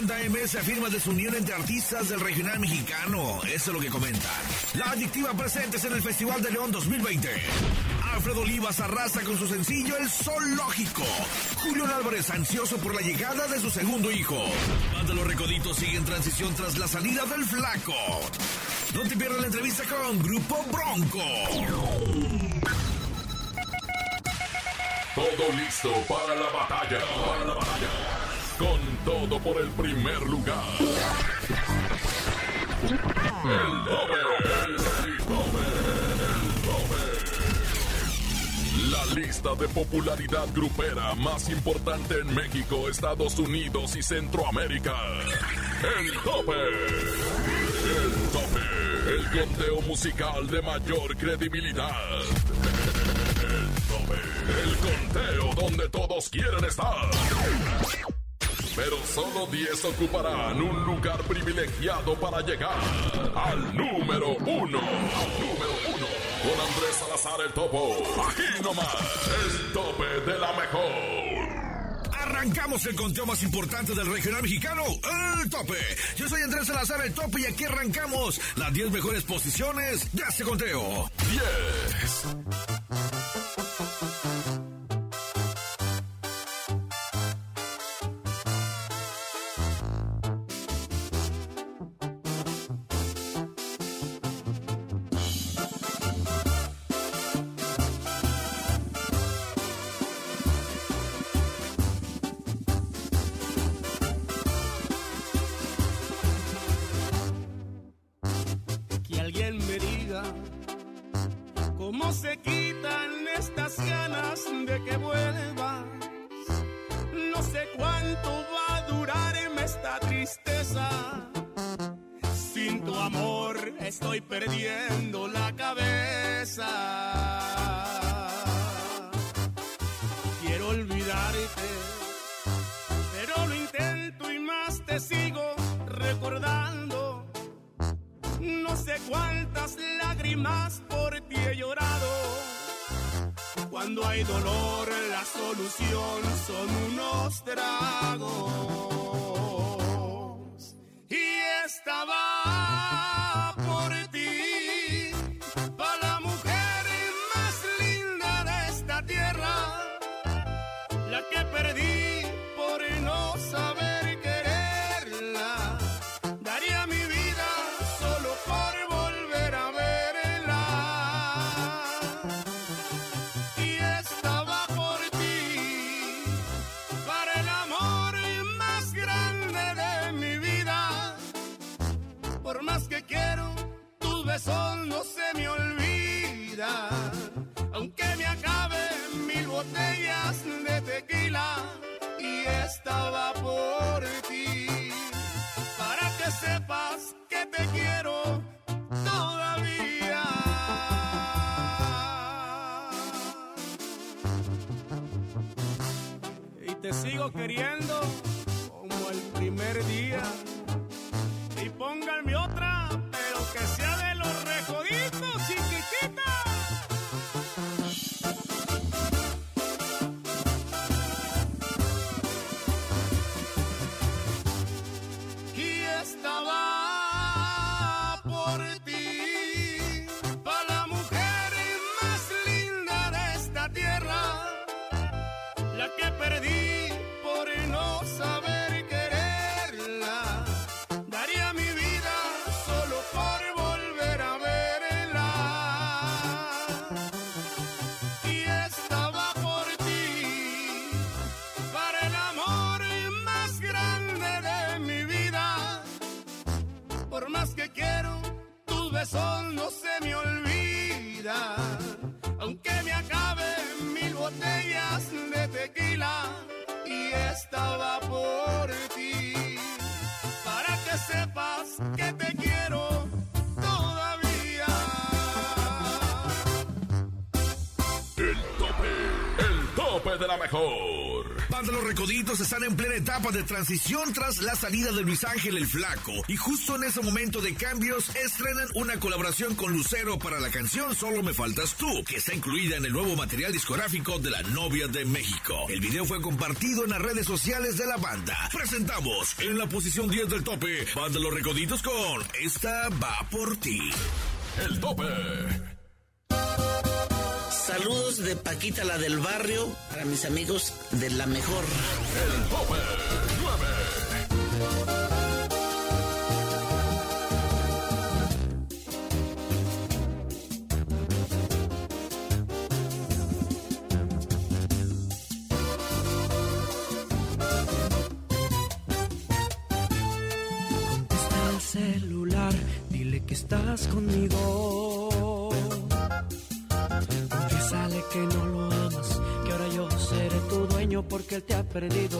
Banda MS afirma desunión entre artistas del regional mexicano. Eso es lo que comentan. La adictiva presentes en el Festival de León 2020. Alfredo Olivas arrasa con su sencillo El Sol Lógico. Julio Álvarez ansioso por la llegada de su segundo hijo. Banda Los Recoditos sigue en transición tras la salida del flaco. No te pierdas la entrevista con Grupo Bronco. Todo listo para la batalla. Para la batalla. Con todo por el primer lugar. El tope. El tope. El tope. La lista de popularidad grupera más importante en México, Estados Unidos y Centroamérica. El tope. El tope. El conteo musical de mayor credibilidad. El tope. El conteo donde todos quieren estar. Pero solo 10 ocuparán un lugar privilegiado para llegar al número uno. Al número uno. Con Andrés Salazar el Topo. Aquí nomás. El tope de la mejor. Arrancamos el conteo más importante del regional mexicano, el tope. Yo soy Andrés Salazar, el tope, y aquí arrancamos las 10 mejores posiciones de este conteo. 10. Perdiendo la cabeza. Quiero olvidarte, pero lo intento y más te sigo recordando. No sé cuántas lágrimas por ti he llorado. Cuando hay dolor, la solución son te sigo queriendo como el primer día. De la mejor. Banda Los Recoditos están en plena etapa de transición tras la salida de Luis Ángel el Flaco. Y justo en ese momento de cambios estrenan una colaboración con Lucero para la canción Solo Me Faltas Tú, que está incluida en el nuevo material discográfico de la novia de México. El video fue compartido en las redes sociales de la banda. Presentamos en la posición 10 del tope, Banda Los Recoditos con Esta va por ti. El tope. Saludos de Paquita la del barrio para mis amigos de la mejor. El tope 9. Perdido.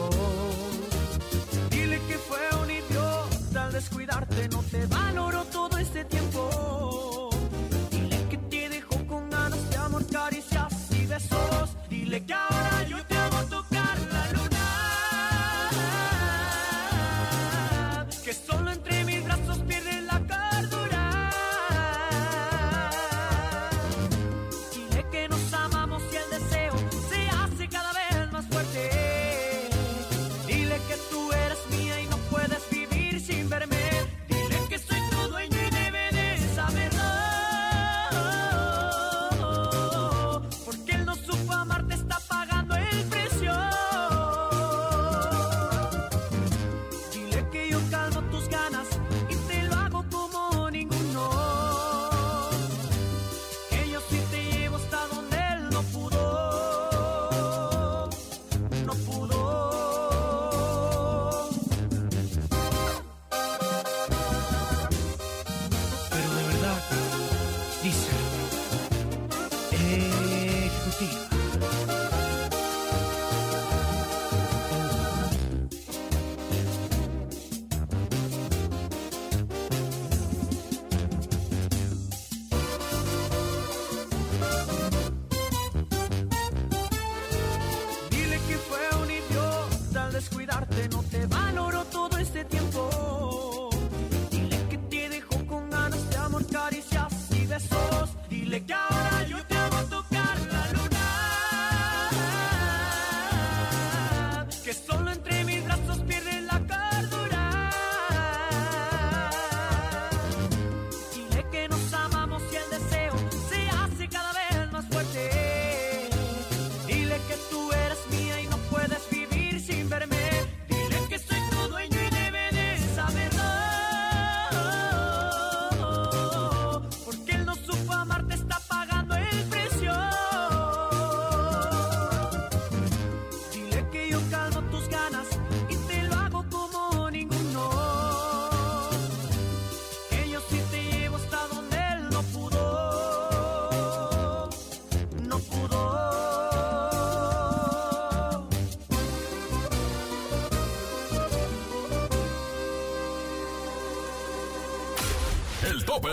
Tope.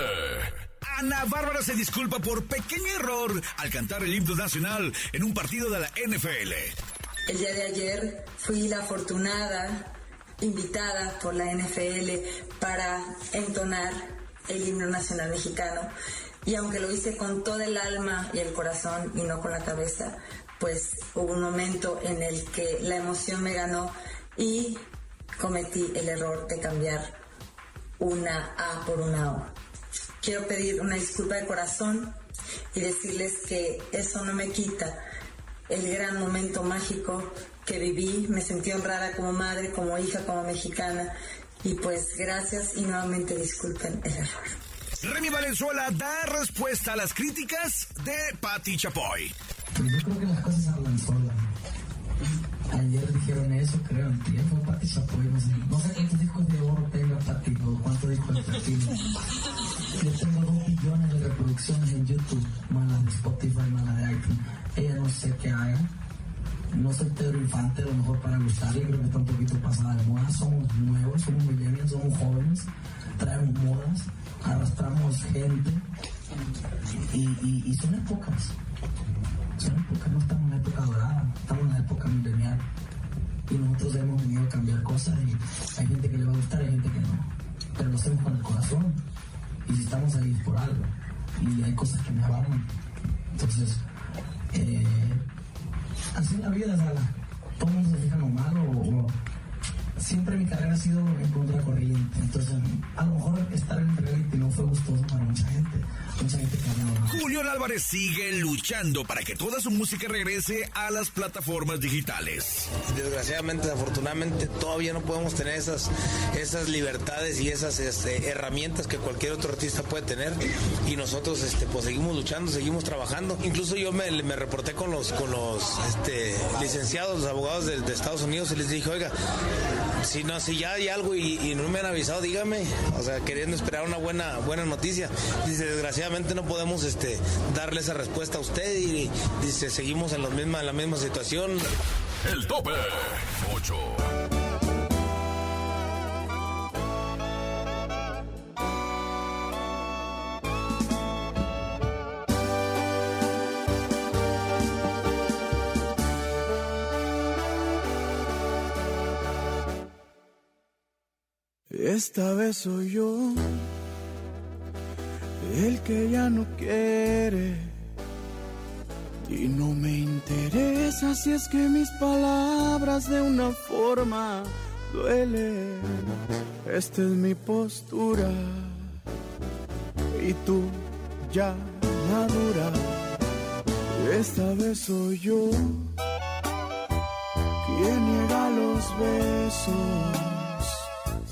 Ana Bárbara se disculpa por pequeño error al cantar el himno nacional en un partido de la NFL. El día de ayer fui la afortunada invitada por la NFL para entonar el himno nacional mexicano y aunque lo hice con todo el alma y el corazón y no con la cabeza, pues hubo un momento en el que la emoción me ganó y cometí el error de cambiar una A por una O. Quiero pedir una disculpa de corazón y decirles que eso no me quita el gran momento mágico que viví. Me sentí honrada como madre, como hija, como mexicana. Y pues gracias y nuevamente disculpen el error. Remy Valenzuela da respuesta a las críticas de Patti Chapoy. Pues yo creo que las cosas hablan solas. Ayer dijeron eso, creo, en tiempo, Pati Chapoy, no sé, no sé cuántos discos de oro tenga Pati, o cuántos discos de platino. Reproducciones en YouTube, más las de Spotify, más de iTunes. Ella no sé qué haga. No soy Pedro Infante, a lo mejor para gustarle, creo que está un poquito pasada de moda. Somos nuevos, somos millennials, somos jóvenes, traemos modas, arrastramos gente y, y, son épocas. Son épocas, no estamos en la época dorada, estamos en la época milenial. y nosotros hemos venido a cambiar cosas y hay gente que le va a gustar, hay gente que no. Pero lo hacemos con el corazón y si estamos ahí es por algo y hay cosas que me abarman. Entonces, eh, así en la vida, sea, todo el mundo se fija en lo malo o siempre mi carrera ha sido en contracorriente. Entonces, a lo mejor estar en reality no fue gustoso para mucha gente. Julián Álvarez sigue luchando para que toda su música regrese a las plataformas digitales. Desgraciadamente, desafortunadamente, todavía no podemos tener esas, esas libertades y esas este, herramientas que cualquier otro artista puede tener. Y nosotros este, pues seguimos luchando, seguimos trabajando. Incluso yo me, reporté con los, con los este, licenciados, los abogados de, Estados Unidos y les dije, oiga, si no, si ya hay algo y, y, no me han avisado, dígame. O sea, queriendo esperar una buena, buena noticia. Dice, desgraciadamente no podemos este, darle esa respuesta a usted y dice, seguimos en, los misma, en la misma situación. El tope 8. Esta vez soy yo el que ya no quiere y no me interesa si es que mis palabras de una forma duelen. Esta es mi postura y tú ya madura. Esta vez soy yo quien niega los besos.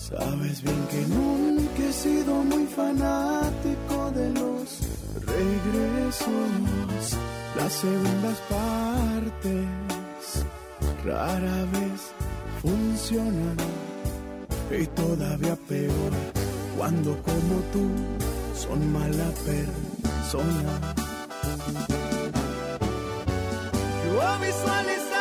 Sabes bien que nunca he sido muy fanático de los regresos. Las segundas partes rara vez funcionan. Y todavía peor cuando como tú son mala persona. Yo visualizaba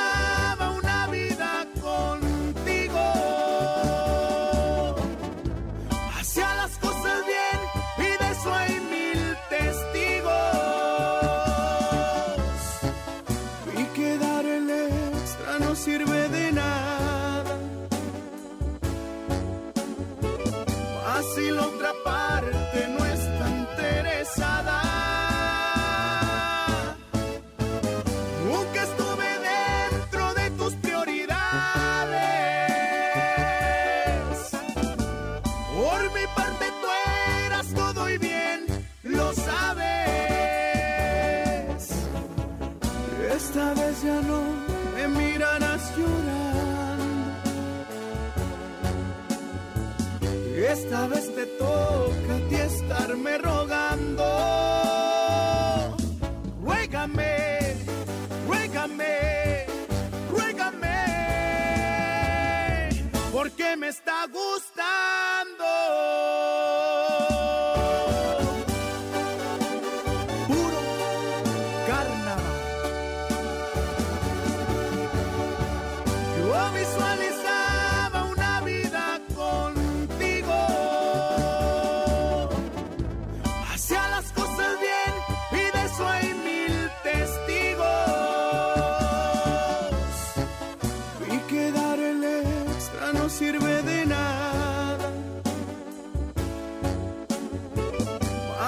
estarme rogando.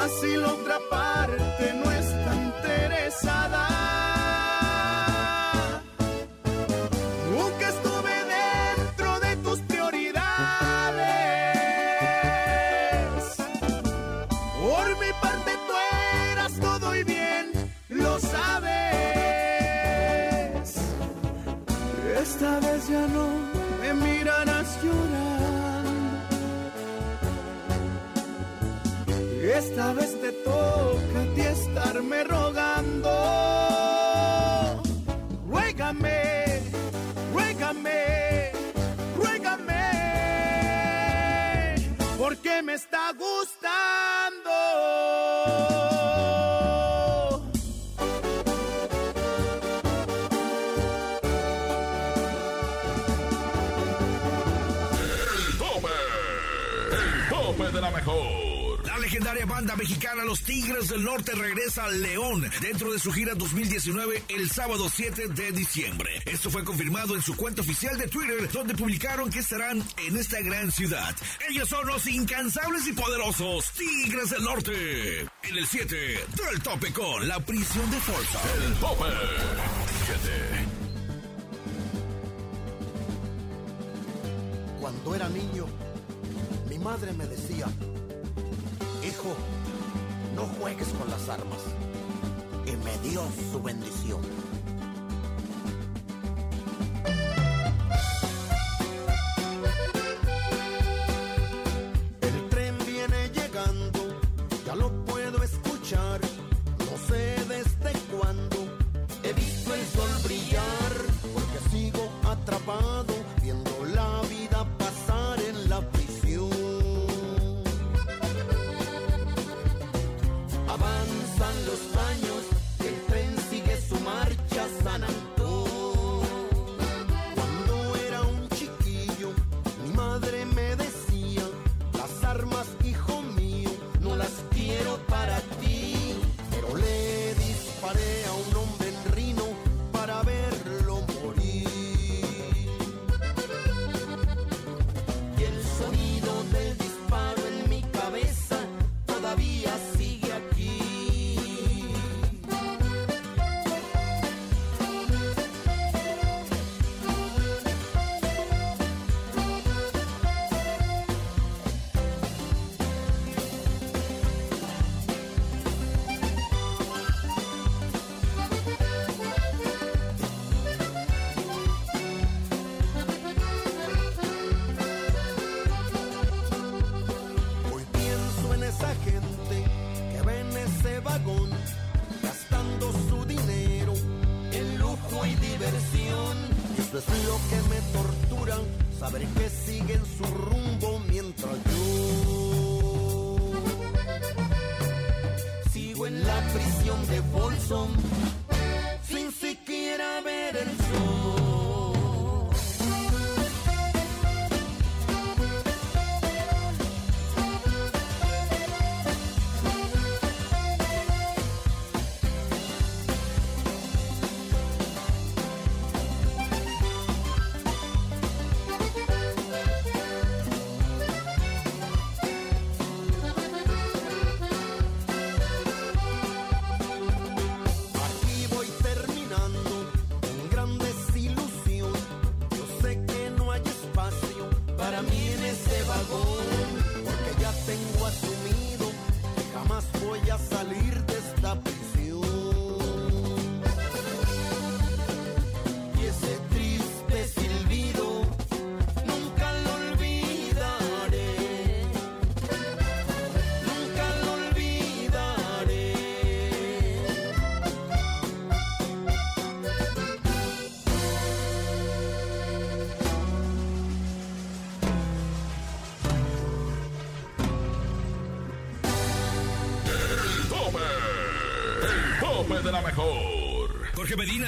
Así la otra parte no está interesada. Nunca estuve dentro de tus prioridades. Por mi parte tú eras todo y bien, lo sabes. Esta vez ya no Esta vez te toca a ti estarme rogando. Banda mexicana Los Tigres del Norte regresa al León dentro de su gira 2019 el sábado 7 de diciembre. Esto fue confirmado en su cuenta oficial de Twitter, donde publicaron que estarán en esta gran ciudad. Ellos son los incansables y poderosos Tigres del Norte. En el 7 del tope con la prisión de fuerza. El tope 7. Cuando era niño, mi madre me decía, no juegues con las armas. Y me dio su bendición.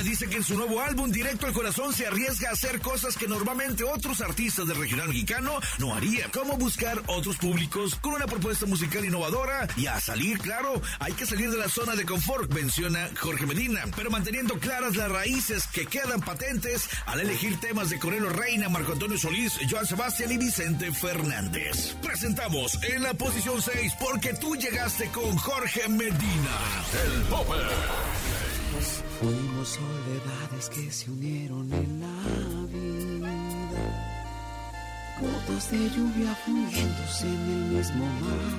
Dice que en su nuevo álbum Directo al Corazón se arriesga a hacer cosas que normalmente otros artistas del regional mexicano no harían, como buscar otros públicos con una propuesta musical innovadora y a salir, claro, hay que salir de la zona de confort, menciona Jorge Medina, pero manteniendo claras las raíces que quedan patentes al elegir temas de Corelo Reina, Marco Antonio Solís, Joan Sebastián y Vicente Fernández. Presentamos en la posición 6 porque tú llegaste con Jorge Medina. El tope. Soledades que se unieron en la vida, gotas de lluvia fundiéndose en el mismo mar.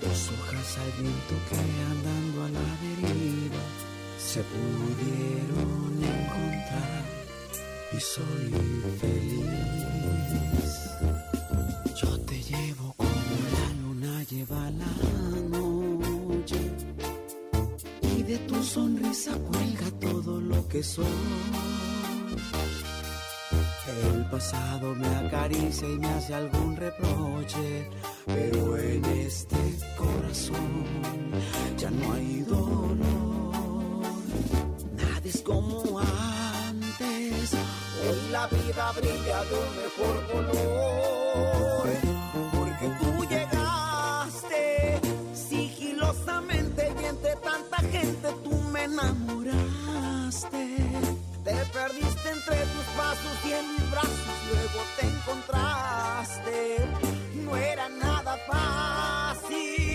Dos hojas al viento que andando a la deriva se pudieron encontrar y soy feliz. Yo te llevo como la luna lleva la sonrisa cuelga todo lo que soy. El pasado me acaricia y me hace algún reproche, pero en este corazón ya no hay dolor. Nada es como antes, hoy la vida brilla de un mejor color, me enamoraste. Te perdiste entre tus pasos y en mis brazos, luego te encontraste. No era nada fácil.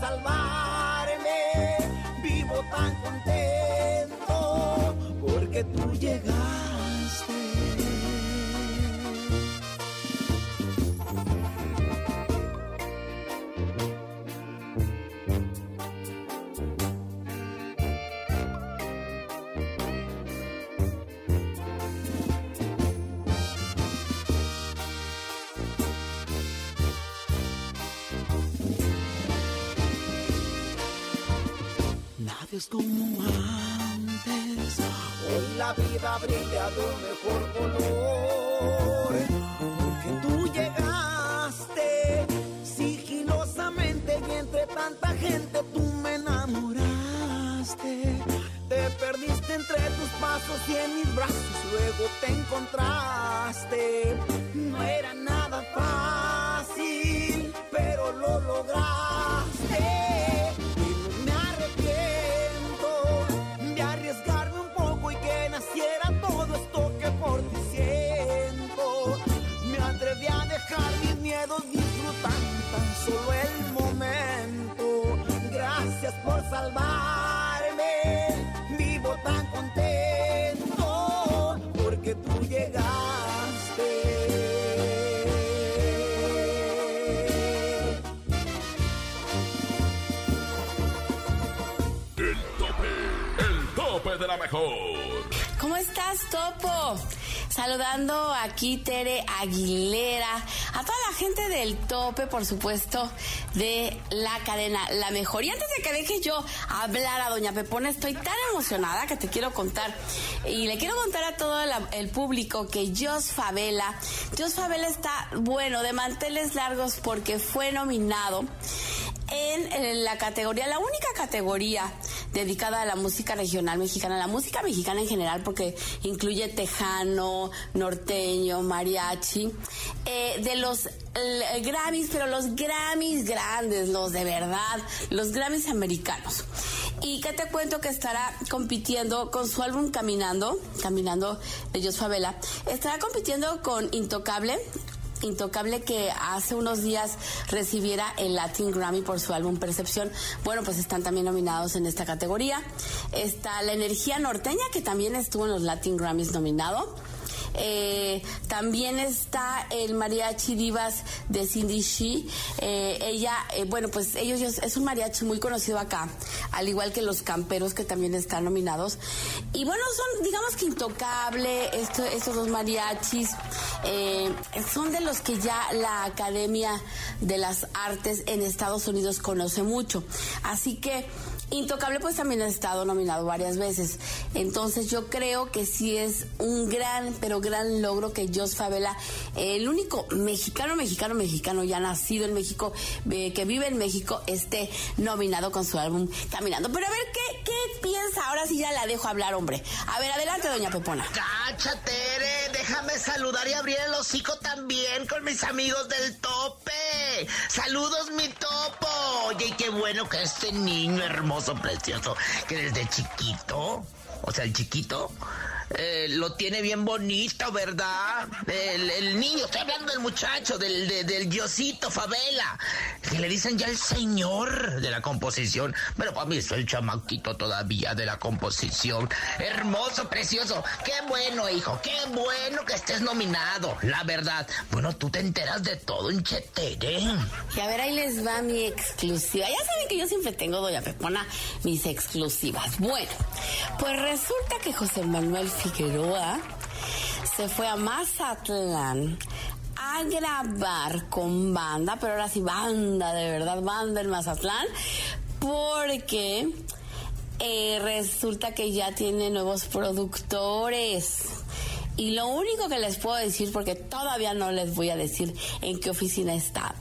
Salvarme. Vivo tan contento porque tú llegaste. Como antes. Hoy la vida brilla de un mejor color. Porque tú llegaste sigilosamente y entre tanta gente tú me enamoraste. Te perdiste entre tus pasos y en mis brazos luego te encontraste. No era nada fácil, pero lo lograste. Solo el momento. Gracias por salvarme, vivo tan contento porque tú llegaste. El tope, el tope de la mejor. ¿Cómo estás, Topo? Saludando aquí Tere Aguilera, a toda la gente del tope, por supuesto, de la cadena La Mejor. Y antes de que deje yo hablar a Doña Pepona, estoy tan emocionada que te quiero contar. Y le quiero contar a todo la- el público que Jos Favela, Jos Favela está, bueno, de manteles largos porque fue nominado en la categoría, la única categoría dedicada a la música regional mexicana, la música mexicana en general, porque incluye tejano, norteño, mariachi, eh, de los Grammys, pero los Grammys grandes, los de verdad, los Grammys americanos. Y que te cuento que estará compitiendo con su álbum Caminando, Caminando de Jos Favela, estará compitiendo con Intocable, Intocable que hace unos días recibiera el Latin Grammy por su álbum Percepción. Bueno, pues están también nominados en esta categoría. Está La Energía Norteña, que también estuvo en los Latin Grammys nominado. Eh, también está el mariachi divas de Cindy She. Eh, ella, eh, bueno, pues ellos es un mariachi muy conocido acá, al igual que los camperos que también están nominados. Y bueno, son, digamos que intocable, esto- estos dos mariachis, eh, son de los que ya la Academia de las Artes en Estados Unidos conoce mucho. Así que Intocable pues también ha estado nominado varias veces. Entonces yo creo que sí es un gran, pero gran logro que Jos Favela, el único mexicano, mexicano, mexicano ya nacido en México, eh, que vive en México, esté nominado con su álbum Caminando. Pero a ver, ¿qué, qué piensa? Ahora sí ya la dejo hablar, hombre. A ver, adelante, doña Pepona. Cacha, Tere, déjame saludar y abrir el hocico también con mis amigos del tope. Saludos, mi topo. Oye, qué bueno que este niño hermoso, precioso, que desde chiquito, o sea, el chiquito, eh, lo tiene bien bonito, ¿verdad? El, niño, estoy hablando del muchacho, del, de- del Diosito Favela, que le dicen ya el señor de la composición. Pero para mí es el chamaquito todavía de la composición. Hermoso, precioso. Qué bueno, hijo, qué bueno que estés nominado, la verdad. Bueno, tú te enteras de todo en Chetere. Y a ver, ahí les va mi exclusiva. Ya saben que yo siempre tengo, doña Pepona, mis exclusivas. Bueno, pues resulta que José Manuel Figueroa se fue a Mazatlán a grabar con banda, pero ahora sí banda, de verdad, banda en Mazatlán, porque eh, resulta que ya tiene nuevos productores. Y lo único que les puedo decir, porque todavía no les voy a decir en qué oficina está,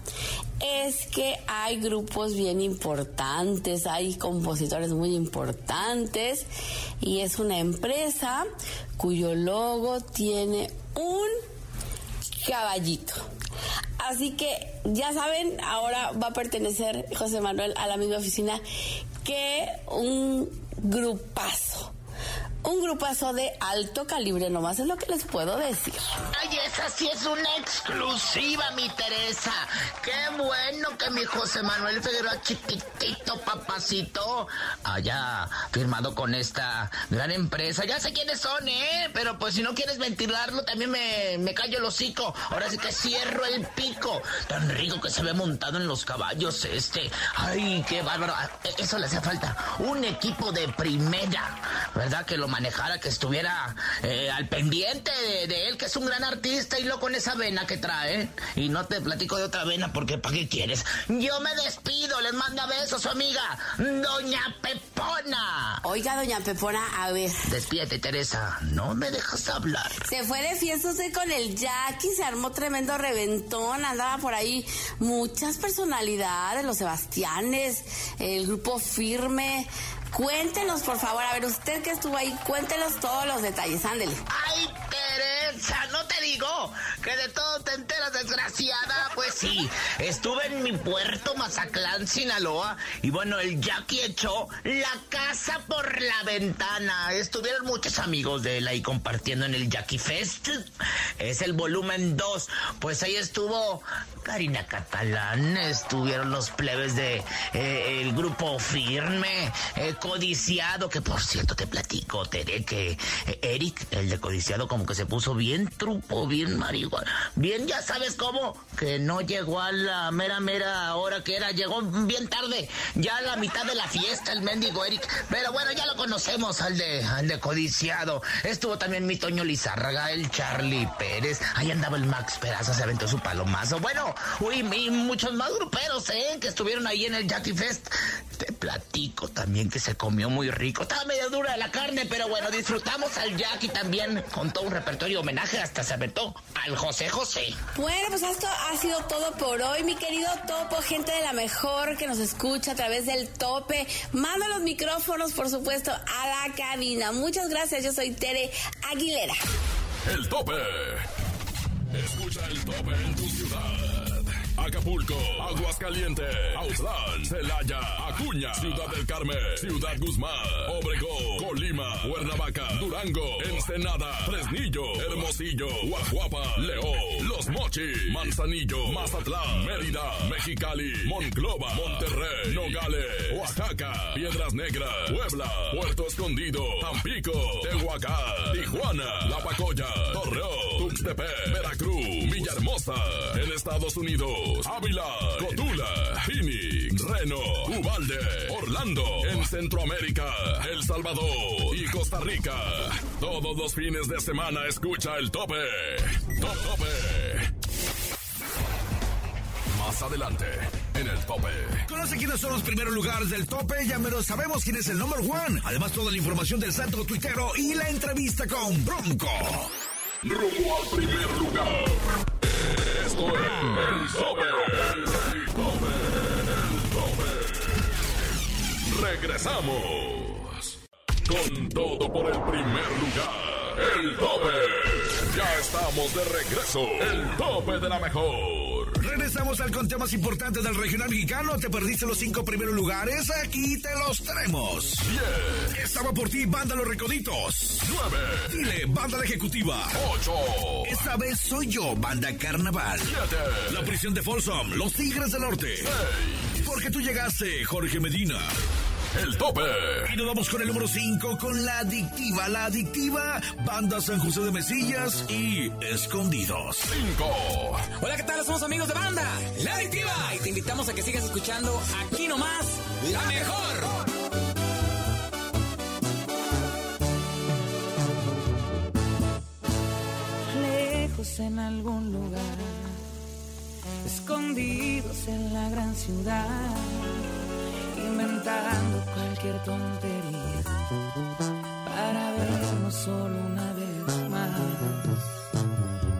es que hay grupos bien importantes, hay compositores muy importantes y es una empresa cuyo logo tiene un caballito. Así que ya saben, ahora va a pertenecer José Manuel a la misma oficina que un grupazo un grupazo de alto calibre, nomás es lo que les puedo decir. Ay, esa sí es una exclusiva, mi Teresa. Qué bueno que mi José Manuel Figueroa chiquitito, papacito, haya firmado con esta gran empresa. Ya sé quiénes son, ¿eh? Pero pues si no quieres ventilarlo, también me, me callo el hocico. Ahora sí que cierro el pico. Tan rico que se ve montado en los caballos este. Ay, qué bárbaro. Ah, Eso le hacía falta. Un equipo de primera, ¿verdad? Que lo manejara, que estuviera eh, al pendiente de, de él, que es un gran artista y lo con esa vena que trae. Y no te platico de otra vena porque ¿para qué quieres? Yo me despido, les manda besos su amiga, Doña Pepona. Oiga, doña Pepona, a ver. Despídete, Teresa. No me dejas hablar. Se fue de fiesta usted con el Jackie, se armó tremendo reventón, andaba por ahí muchas personalidades, los Sebastianes, el grupo Firme. Cuéntenos, por favor, a ver, usted que estuvo ahí, cuéntenos todos los detalles, ándele. ¡Ay, Teresa! No te digo que de todo te enteras, desgraciada. Pues sí, estuve en mi puerto Mazatlán, Sinaloa, y bueno, el Jackie echó la casa por la ventana. Estuvieron muchos amigos de él ahí compartiendo en el Jackie Fest. Es el volumen 2. Pues ahí estuvo Karina Catalán, estuvieron los plebes de eh, el grupo Firme, eh, Codiciado, que por cierto te platico, Tere, que eh, Eric, el de Codiciado, como que se puso bien trupo, bien marihuana, bien ya sabes cómo, que no llegó a la mera mera hora que era, llegó bien tarde, ya a la mitad de la fiesta el mendigo Eric, pero bueno, ya lo conocemos al de, al de Codiciado, estuvo también mi Toño Lizárraga, el Charlie Pérez, ahí andaba el Max Peraza, se aventó su palomazo, bueno, uy, y muchos más gruperos, ¿eh? Que estuvieron ahí en el Jackie Fest. Te platico también que se comió muy rico. Estaba medio dura la carne, pero bueno, disfrutamos al Jackie también con todo un repertorio de homenaje. Hasta se aventó al José José. Bueno, pues esto ha sido todo por hoy, mi querido Topo, gente de la mejor que nos escucha a través del tope. Manda los micrófonos, por supuesto, a la cabina. Muchas gracias, yo soy Tere Aguilera. El tope. Escucha el tope en tu ciudad. Acapulco, Aguascalientes, Austral, Celaya, Acuña, Ciudad del Carmen, Ciudad Guzmán, Obregón, Colima, Cuernavaca, Durango, Ensenada, Fresnillo, Hermosillo, Guajuapa, León, Los Mochis, Manzanillo, Mazatlán, Mérida, Mexicali, Monclova, Monterrey, Nogales, Oaxaca, Piedras Negras, Puebla, Puerto Escondido, Tampico, Tehuacán, Tijuana, La Pacoya, Torreón, Tuxtepec, Veracruz, Villahermosa, en Estados Unidos, Ávila, Cotula, Phoenix, Reno, Ubalde, Orlando, en Centroamérica, El Salvador y Costa Rica. Todos los fines de semana escucha el tope. Top tope. Más adelante, en el tope. Conoce quiénes son los primeros lugares del tope, ya menos sabemos quién es el number one. Además, toda la información del santo tuitero y la entrevista con Bronco. Rumbo al primer lugar. Esto es el tope. El tope. El tope. Regresamos. Con todo por el primer lugar. El tope. Ya estamos de regreso. El tope de la mejor. Regresamos al conteo más importante del regional mexicano. ¿Te perdiste los cinco primeros lugares? Aquí te los tenemos. 10. Estaba por ti, Banda Los Recoditos. 9. Dile, Banda La Ejecutiva. 8. Esta vez soy yo, Banda Carnaval. 7. La prisión de Folsom, Los Tigres del Norte. 6. Porque tú llegaste, Jorge Medina. El tope. Y nos vamos con el número 5, con la adictiva, la adictiva, Banda San José de Mesillas y Escondidos. 5. Hola, ¿qué tal? Somos amigos de banda, La Adictiva, y te invitamos a que sigas escuchando aquí nomás, La Mejor. lejos en algún lugar, escondidos en la gran ciudad, inventando cualquier tontería para vernos solo una vez más.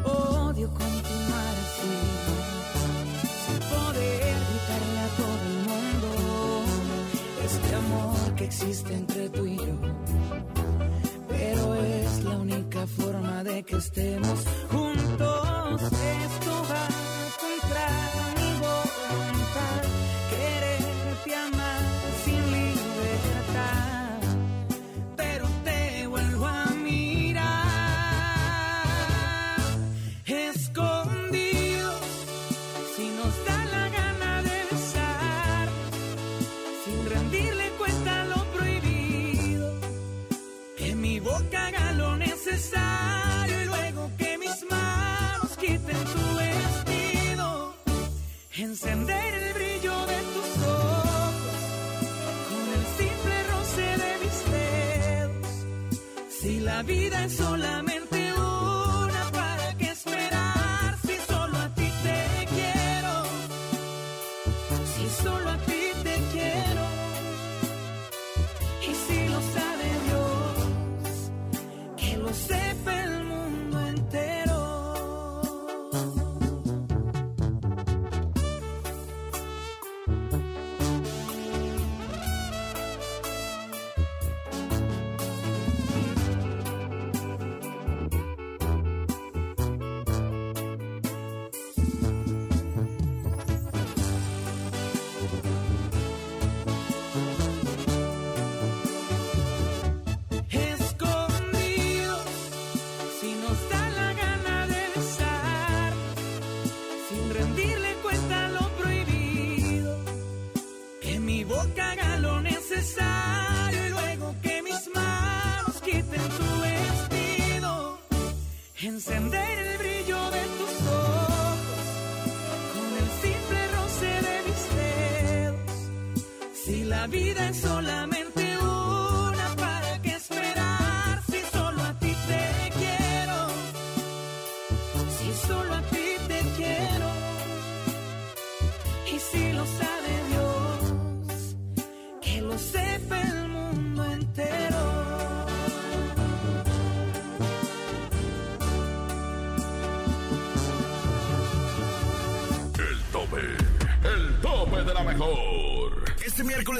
Odio continuar así, sin poder gritarle a todo el mundo este amor que existe entre tú y yo pero es la única forma de que estemos juntos. Esto va vida es solamente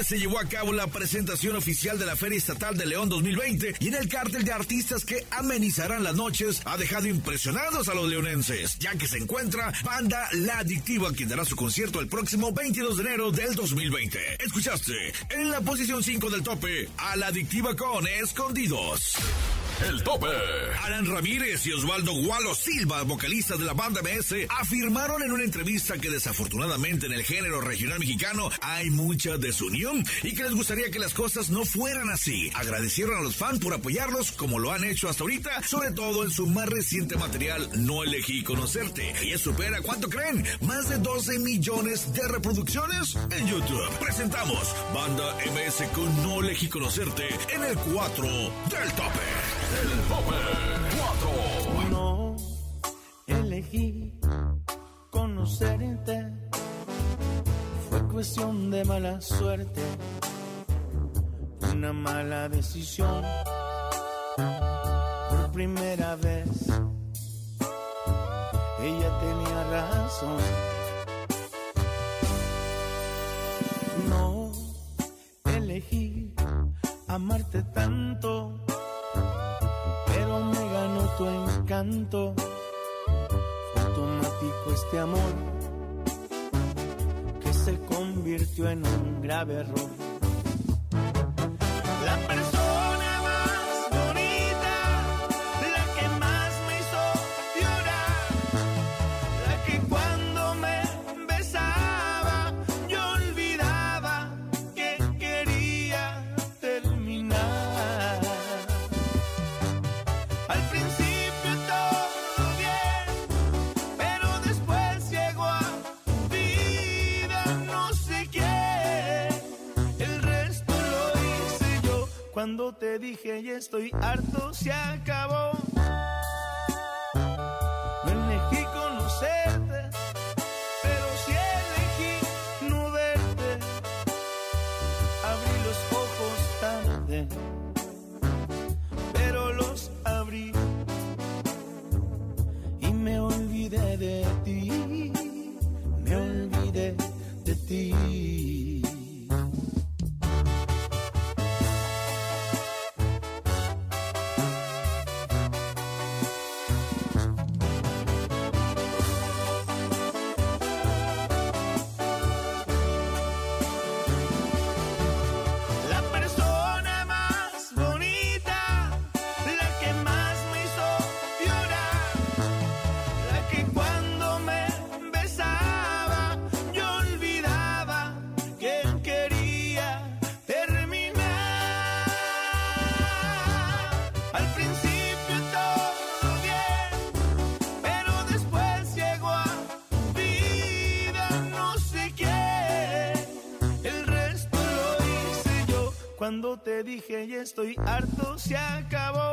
se llevó a cabo la presentación oficial de la Feria Estatal de León 2020 y en el cártel de artistas que amenizarán las noches ha dejado impresionados a los leonenses, ya que se encuentra Banda La Adictiva, quien dará su concierto el próximo 22 de enero del 2020. Escuchaste en la posición 5 del tope a La Adictiva con Escondidos. El tope. Alan Ramírez y Osvaldo Gualo Silva, vocalistas de la banda MS, afirmaron en una entrevista que desafortunadamente en el género regional mexicano hay mucha desunión y que les gustaría que las cosas no fueran así. Agradecieron a los fans por apoyarlos como lo han hecho hasta ahorita, sobre todo en su más reciente material No elegí conocerte. Y eso supera, ¿cuánto creen? Más de 12 millones de reproducciones en YouTube. Presentamos Banda MS con No elegí conocerte en el 4 del tope. El tope 4. No elegí conocerte. Fue cuestión de mala suerte. Una mala decisión. Por primera vez. Ella tenía razón. No elegí amarte tanto tu encanto. Automático este amor que se convirtió en un grave error. La Cuando te dije ya estoy harto, se acabó. Te dije ya estoy harto, se acabó.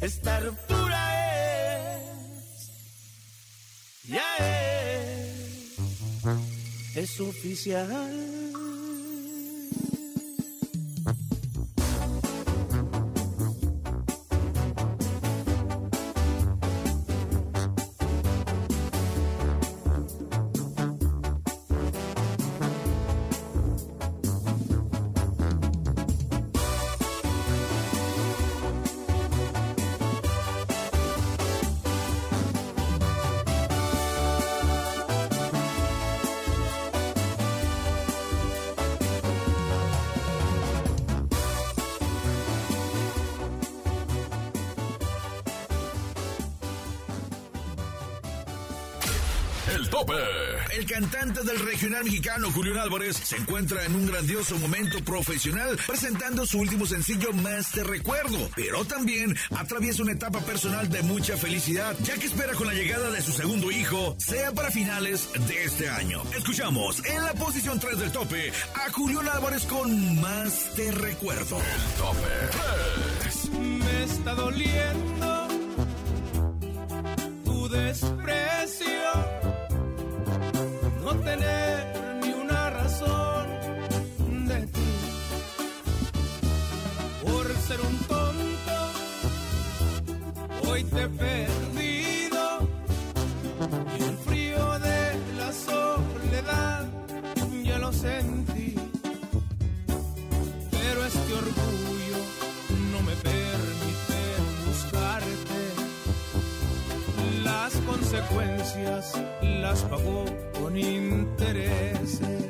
Esta ruptura es, ya es, es oficial. Cantante del regional mexicano Julián Álvarez se encuentra en un grandioso momento profesional presentando su último sencillo Más te recuerdo, pero también atraviesa una etapa personal de mucha felicidad, ya que espera con la llegada de su segundo hijo sea para finales de este año. Escuchamos en la posición 3 del tope a Julián Álvarez con Más te recuerdo. El tope Me está doliendo consecuencias las pagó con intereses.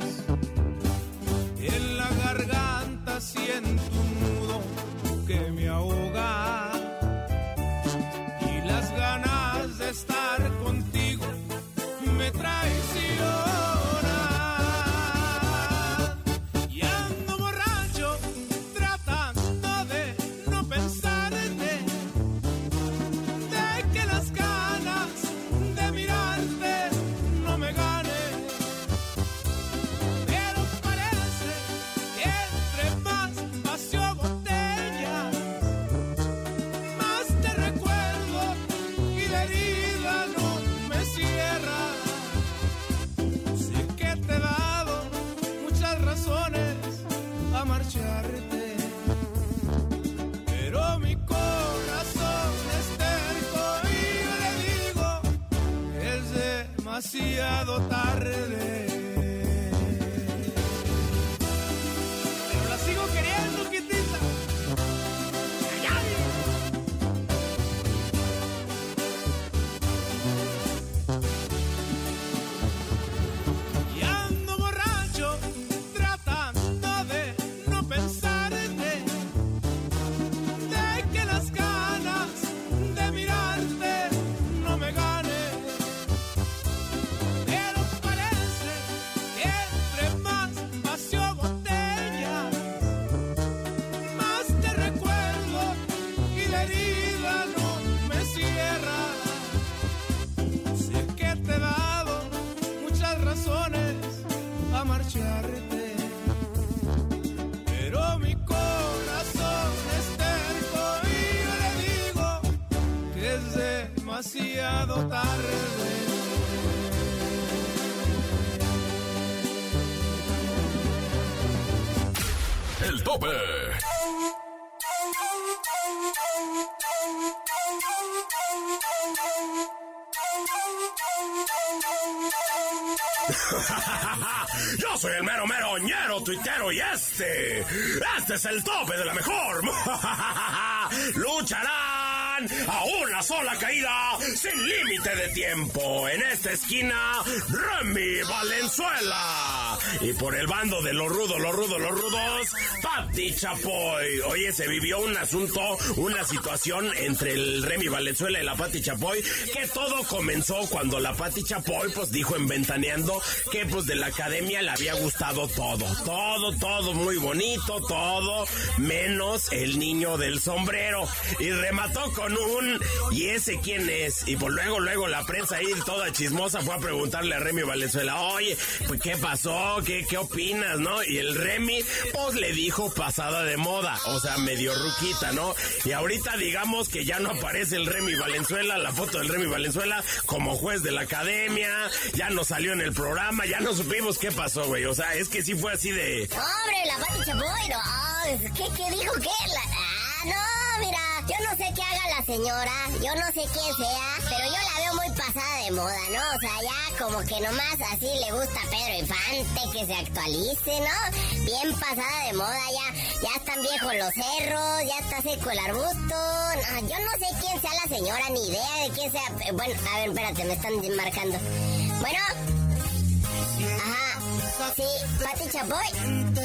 Tope. Yo soy el mero mero ñero tuitero y este, este es el tope de la mejor. Lucharán a una sola caída sin límite de tiempo. En esta esquina, Remy Valenzuela. Y por el bando de los rudos, los rudos, los rudos, Pati Chapoy. Oye, se vivió un asunto, una situación entre el Remy Valenzuela y la Pati Chapoy, que todo comenzó cuando la Pati Chapoy, pues dijo en Ventaneando que pues de la academia le había gustado todo. Todo, todo muy bonito, todo, menos el niño del sombrero. Y remató con un, ¿y ese quién es? Y pues luego, luego la prensa ahí toda chismosa fue a preguntarle a Remy Valenzuela, oye, pues qué pasó, qué, qué opinas, ¿no? Y el Remy, pues le dijo pasada de moda, o sea, medio ruquita, ¿no? Y ahorita digamos que ya no aparece el Remy Valenzuela, la foto del Remy Valenzuela como juez de la academia, ya no salió en el programa, ya no supimos qué pasó, güey. O sea, es que sí fue así de... Hombre, la Pati Chapoy, no. ¿Qué, qué dijo qué? La- ah, no, mira, yo no sé qué haga la señora, yo no sé quién sea, pero yo la veo muy pasada de moda, ¿no? O sea, ya como que nomás así le gusta a Pedro Infante que se actualice, ¿no? Bien pasada de moda, ya, ya están viejos los cerros, ya está seco el arbusto. Yo no sé quién sea la señora, ni idea de quién sea. Eh, Bueno, a ver, espérate, me están marcando. Bueno. Pati Chapoy.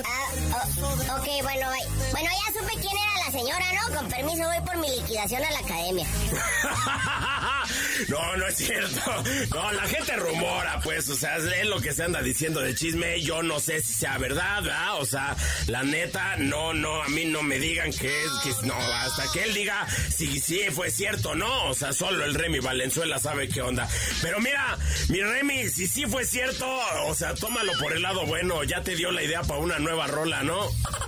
Ah, oh, ok, bueno. Bueno, ya supe quién era la señora, ¿no? Con permiso, voy por mi liquidación a la academia. No, no es cierto. No, la gente rumora, pues, o sea, es lo que se anda diciendo de chisme. Yo no sé si sea verdad, ¿verdad? O sea, la neta, no, no, a mí no me digan que es, que no, hasta que él diga si sí fue cierto, no. O sea, solo el Remy Valenzuela sabe qué onda. Pero mira, mi Remy, si sí fue cierto, o sea, tómalo por el lado bueno. Ya te dio la idea para una nueva rola, ¿no?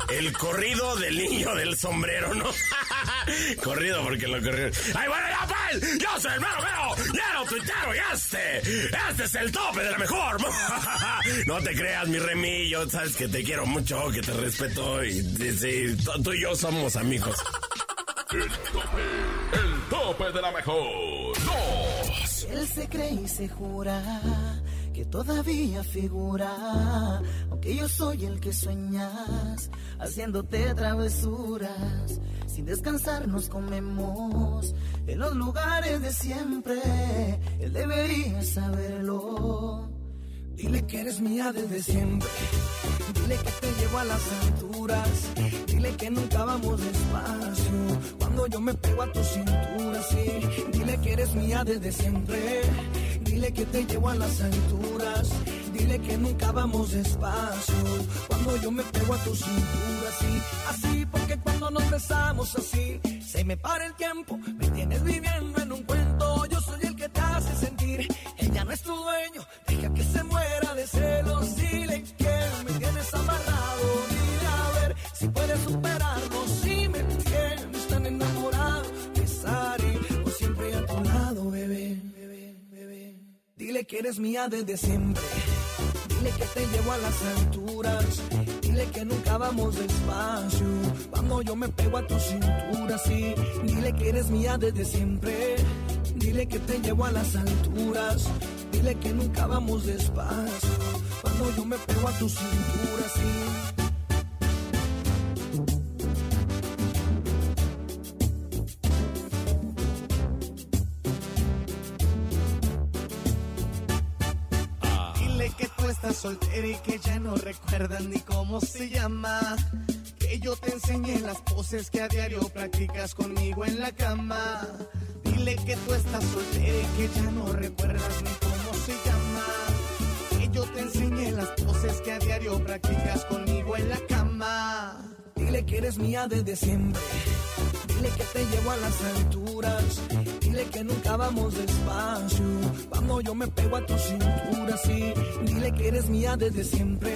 El corrido del niño del sombrero, ¿no? corrido porque lo corrió. ¡Ay, bueno, ya pues! ¡Yo soy el mero, mero! ¡Ñero, tuitero y este! ¡Este es el tope de la mejor! no te creas, mi Remy. Yo sabes que te quiero mucho, que te respeto y, y sí, tú- tú y yo somos amigos. El tope, el tope de la mejor. Dos. Él se cree y se jura que todavía figura, aunque yo soy el que sueñas, haciéndote travesuras. Sin descansar nos comemos en los lugares de siempre. Él debería saberlo. Dile que eres mía desde siempre. Dile que te llevo a las alturas. Dile que nunca vamos despacio. Cuando yo me pego a tu cintura, sí. Dile que eres mía desde siempre. Dile que te llevo a las alturas. Dile que nunca vamos despacio. Cuando yo me pego a tu cintura, sí. Así, cuando nos besamos así, se me para el tiempo. Me tienes viviendo en un cuento. Yo soy el que te hace sentir. Ella no es tu dueño. Deja que se muera de celos. Dile que me tienes amarrado. Dile a ver si puedes superarlo. Si me tienes tan enamorado. Que estaré por siempre a tu lado, bebé. bebé, bebé. Dile que eres mía desde siempre. Dile que te llevo a las alturas. Dile que nunca vamos despacio. Cuando yo me pego a tu cintura, sí. Dile que eres mía desde siempre. Dile que te llevo a las alturas. Dile que nunca vamos despacio. Cuando yo me pego a tu cintura, sí. Soltera y que ya no recuerdas ni cómo se llama. Que yo te enseñé las poses que a diario practicas conmigo en la cama. Dile que tú estás soltera y que ya no recuerdas ni cómo se llama. Que yo te enseñé las poses que a diario practicas conmigo en la cama. Dile que eres mía desde siempre. Dile que te llevo a las alturas. Dile que nunca vamos despacio. Cuando yo me pego a tu cintura. Eres mía desde siempre.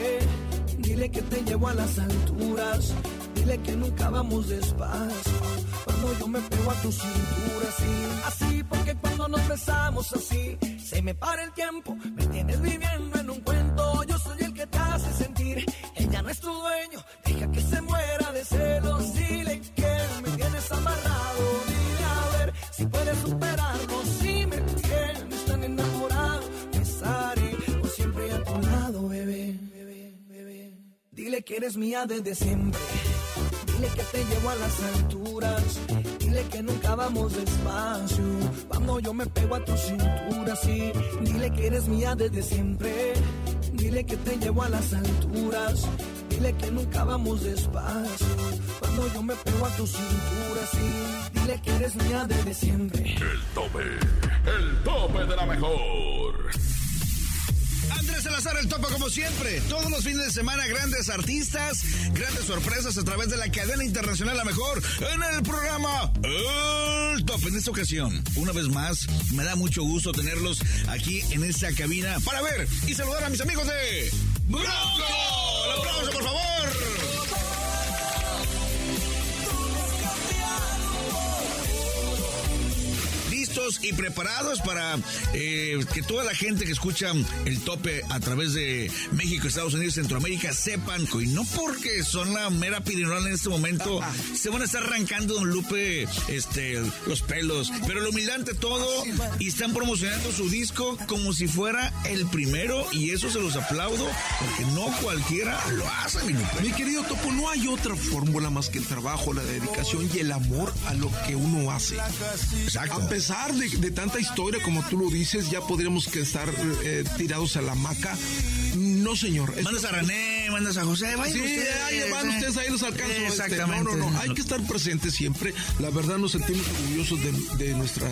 Dile que te llevo a las alturas. Dile que nunca vamos despacio. Cuando yo me pego a tu cintura, sí. Así, porque cuando nos besamos así, se me para el tiempo. Me tienes viviendo en un cuento. Yo soy el que te hace sentir. Ella no es tu dueño. Deja que se muera de celos. Dile Dile que eres mía desde siempre. Dile que te llevo a las alturas. Dile que nunca vamos despacio. Cuando yo me pego a tu cintura, sí. Dile que eres mía desde siempre. Dile que te llevo a las alturas. Dile que nunca vamos despacio. Cuando yo me pego a tu cintura, sí. Dile que eres mía desde siempre. El tope, el tope de la mejor. Andrés Salazar, el topo como siempre. Todos los fines de semana, grandes artistas, grandes sorpresas a través de la cadena internacional La Mejor en el programa El Top. En esta ocasión, una vez más, me da mucho gusto tenerlos aquí en esta cabina para ver y saludar a mis amigos de Bronco. ¡Un aplauso, por favor! Listos y preparados para eh, que toda la gente que escucha el tope a través de México, Estados Unidos, Centroamérica sepan y no porque son la mera pirinola en este momento se van a estar arrancando Don Lupe este, los pelos, pero lo humildad ante todo y están promocionando su disco como si fuera el primero y eso se los aplaudo porque no cualquiera lo hace, mi Lupe. Mi querido Topo, no hay otra fórmula más que el trabajo, la dedicación y el amor a lo que uno hace. Exacto. A pesar de, de tanta historia, como tú lo dices, ya podríamos que estar eh, tirados a la hamaca. No, señor. Mandas a René, mandas a José, vayan Sí, ustedes, ahí van eh. ustedes, ahí los alcanzo. este, Exactamente. no, no, no. Hay que estar presentes siempre. La verdad nos sentimos orgullosos de, de nuestra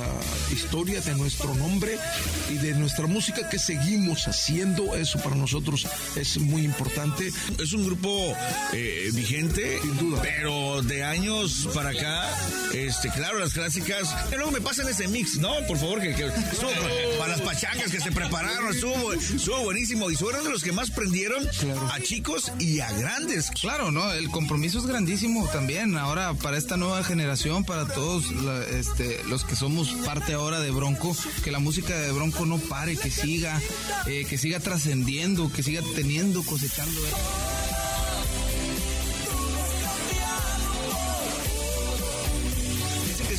historia, de nuestro nombre y de nuestra música que seguimos haciendo. Eso para nosotros es muy importante. Es un grupo eh, vigente, pero de años para acá, este, claro, las clásicas. Y luego me pasan ese mix, ¿no? Por favor, que, que estuvo para las pachangas que se prepararon, estuvo, estuvo buenísimo. Y fueron de los que más prendieron a chicos y a grandes. Claro, ¿no? El compromiso es grandísimo también. Ahora, para esta nueva generación, para todos este, los que somos parte ahora de Bronco, que la música de Bronco no pare, que siga, eh, que siga trascendiendo, que siga teniendo, cosechando.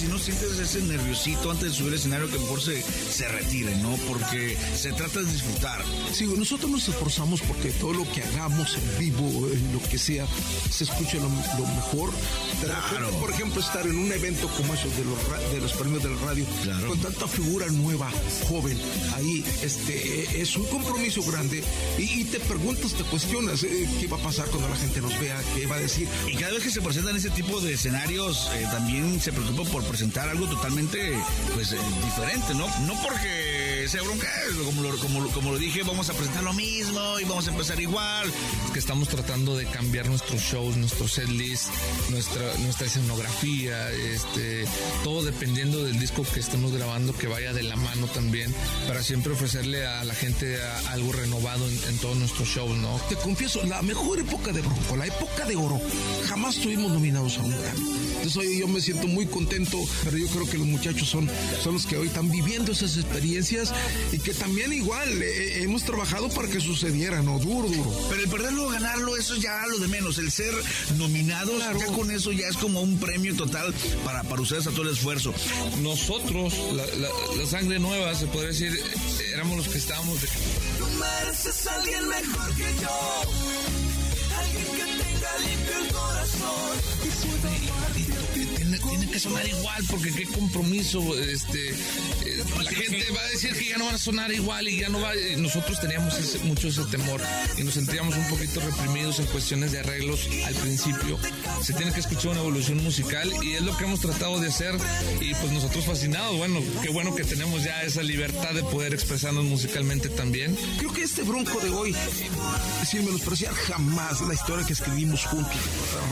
Si no sientes ese nerviosito antes de subir al escenario, que mejor se, se retire, ¿no? Porque se trata de disfrutar. Sí, nosotros nos esforzamos porque todo lo que hagamos en vivo, en lo que sea, se escuche lo, lo mejor. De repente, por ejemplo, estar en un evento como esos de los, de los premios del radio, con tanta figura nueva, joven, ahí este, eh, es un compromiso grande y, y te preguntas, te cuestionas eh, qué va a pasar cuando la gente nos vea, qué va a decir. Y cada vez que se presentan ese tipo de escenarios, eh, también se preocupa por presentar algo totalmente pues, eh, diferente, ¿no? No porque sea bronca, como lo, como, como lo dije, vamos a presentar lo mismo y vamos a empezar igual. que estamos tratando de cambiar nuestros shows, nuestro set list, nuestra, nuestra escenografía, este, todo dependiendo del disco que estemos grabando, que vaya de la mano también, para siempre ofrecerle a la gente algo renovado en, todos nuestros shows, ¿no? Te confieso, la mejor época de Bronco, la época de oro, jamás estuvimos nominados a un Grammy. Entonces yo me siento muy contento, pero yo creo que los muchachos son, son los que hoy están viviendo esas experiencias y que también igual eh, hemos trabajado para que sucediera, ¿no? Duro, duro. Pero el perderlo o ganarlo, eso es ya lo de menos. El ser nominados, ya con eso ya es como un premio total para, para ustedes a todo el esfuerzo. Nosotros, la, la- la sangre nueva, se podría decir, eh, éramos los que estábamos de... Tú mereces a alguien mejor que yo. Alguien que tenga limpio el corazón. Tiene, que sonar igual porque qué compromiso este eh, la gente va a decir que ya no van a sonar igual y ya no va nosotros teníamos mucho ese temor y nos sentíamos un poquito reprimidos en cuestiones de arreglos al principio. Se tiene que escuchar una evolución musical y es lo que hemos tratado de hacer y pues nosotros fascinados. Bueno qué bueno que tenemos ya esa libertad de poder expresarnos musicalmente también. Creo que este Bronco de hoy, sin menospreciar jamás la historia que escribimos juntos,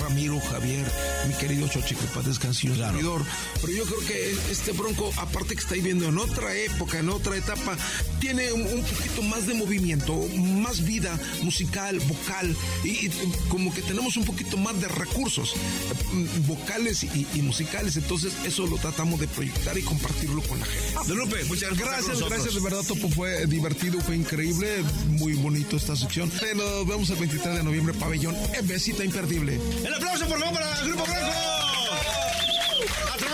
Ramiro, Javier, mi querido Chochi, que para descanse y un servidor. Pero yo creo que este Bronco, aparte que está viviendo en otra época, en otra etapa, tiene un, un poquito más de movimiento, más vida musical, vocal, y, y como que tenemos un poquito más de recursos eh, vocales y, y musicales. Entonces, eso lo tratamos de proyectar y compartirlo con la gente. Don Lupe, muchas gracias. Gracias, de verdad, Topo, fue divertido, fue increíble, muy bonito esta sección. Nos vemos el 23 de noviembre, pabellón, en besita imperdible. El aplauso, por favor, para el Grupo Blanco.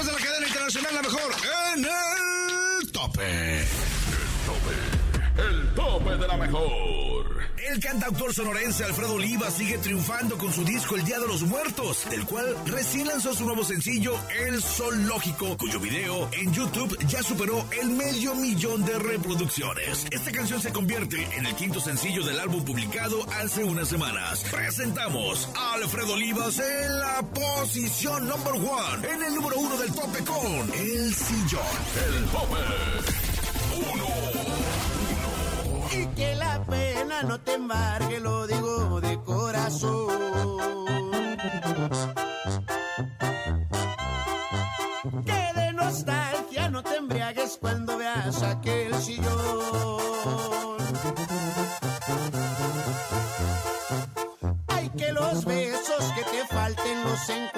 De la cadena internacional, la mejor en el tope. El tope de la mejor. El cantautor sonorense Alfredo Oliva sigue triunfando con su disco El Día de los Muertos, del cual recién lanzó su nuevo sencillo El Sol Lógico, cuyo video en YouTube ya superó el medio millón de reproducciones. Esta canción se convierte en el quinto sencillo del álbum publicado hace unas semanas. Presentamos a Alfredo Olivas en la posición number one, en el número uno del tope con El Sillón. El tope. Y que la pena no te embargue, lo digo de corazón. Que de nostalgia no te embriagues cuando veas aquel sillón. Hay que los besos que te falten los encuentres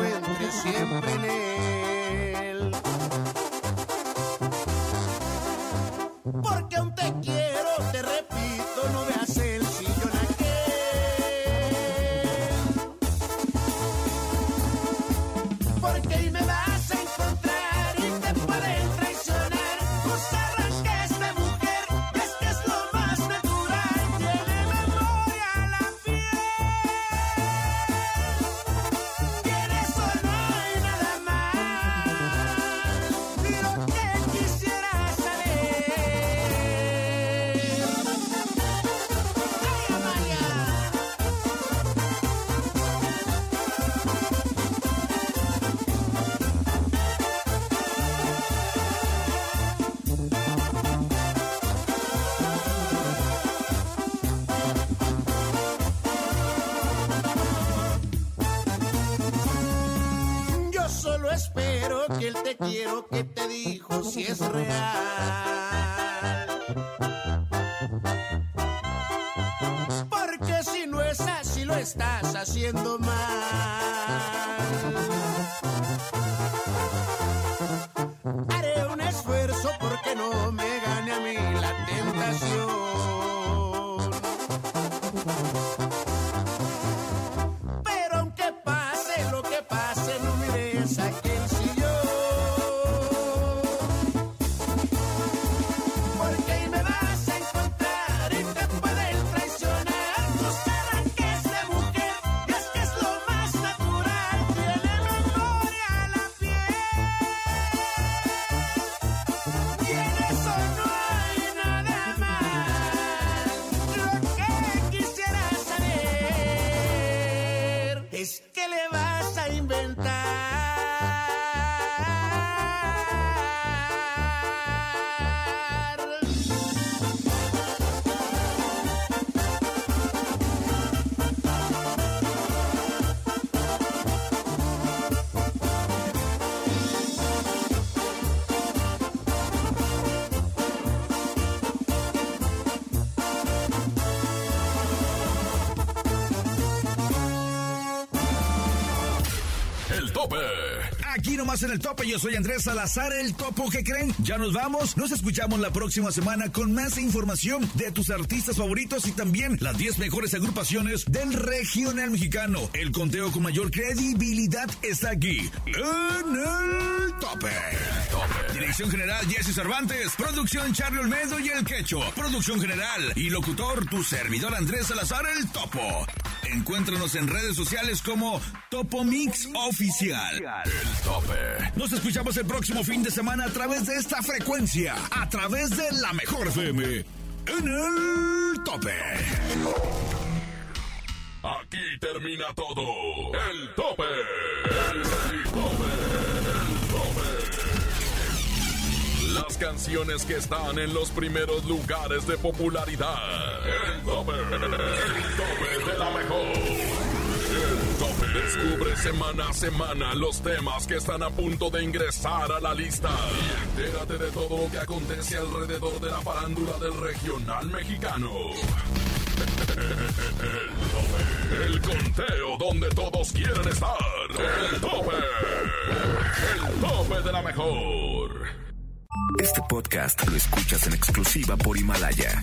que te dijo si es real. Porque si no es así lo estás haciendo tope. Aquí nomás en el tope, yo soy Andrés Salazar, el topo que creen. Ya nos vamos, nos escuchamos la próxima semana con más información de tus artistas favoritos y también las 10 mejores agrupaciones del regional mexicano. El conteo con mayor credibilidad está aquí, en el tope. Dirección General Jesse Cervantes, Producción Charlie Olmedo y El Quecho, Producción General y locutor tu servidor Andrés Salazar, el topo. Encuéntranos en redes sociales como Topo Mix Oficial. El tope. Nos escuchamos el próximo fin de semana a través de esta frecuencia, a través de la mejor FM, en el tope. Aquí termina todo. El tope. El tope. El tope. Las canciones que están en los primeros lugares de popularidad. El tope. El tope Descubre semana a semana los temas que están a punto de ingresar a la lista. Y entérate de todo lo que acontece alrededor de la farándula del regional mexicano. El tope. El conteo donde todos quieren estar. El tope. El tope de la mejor. Este podcast lo escuchas en exclusiva por Himalaya.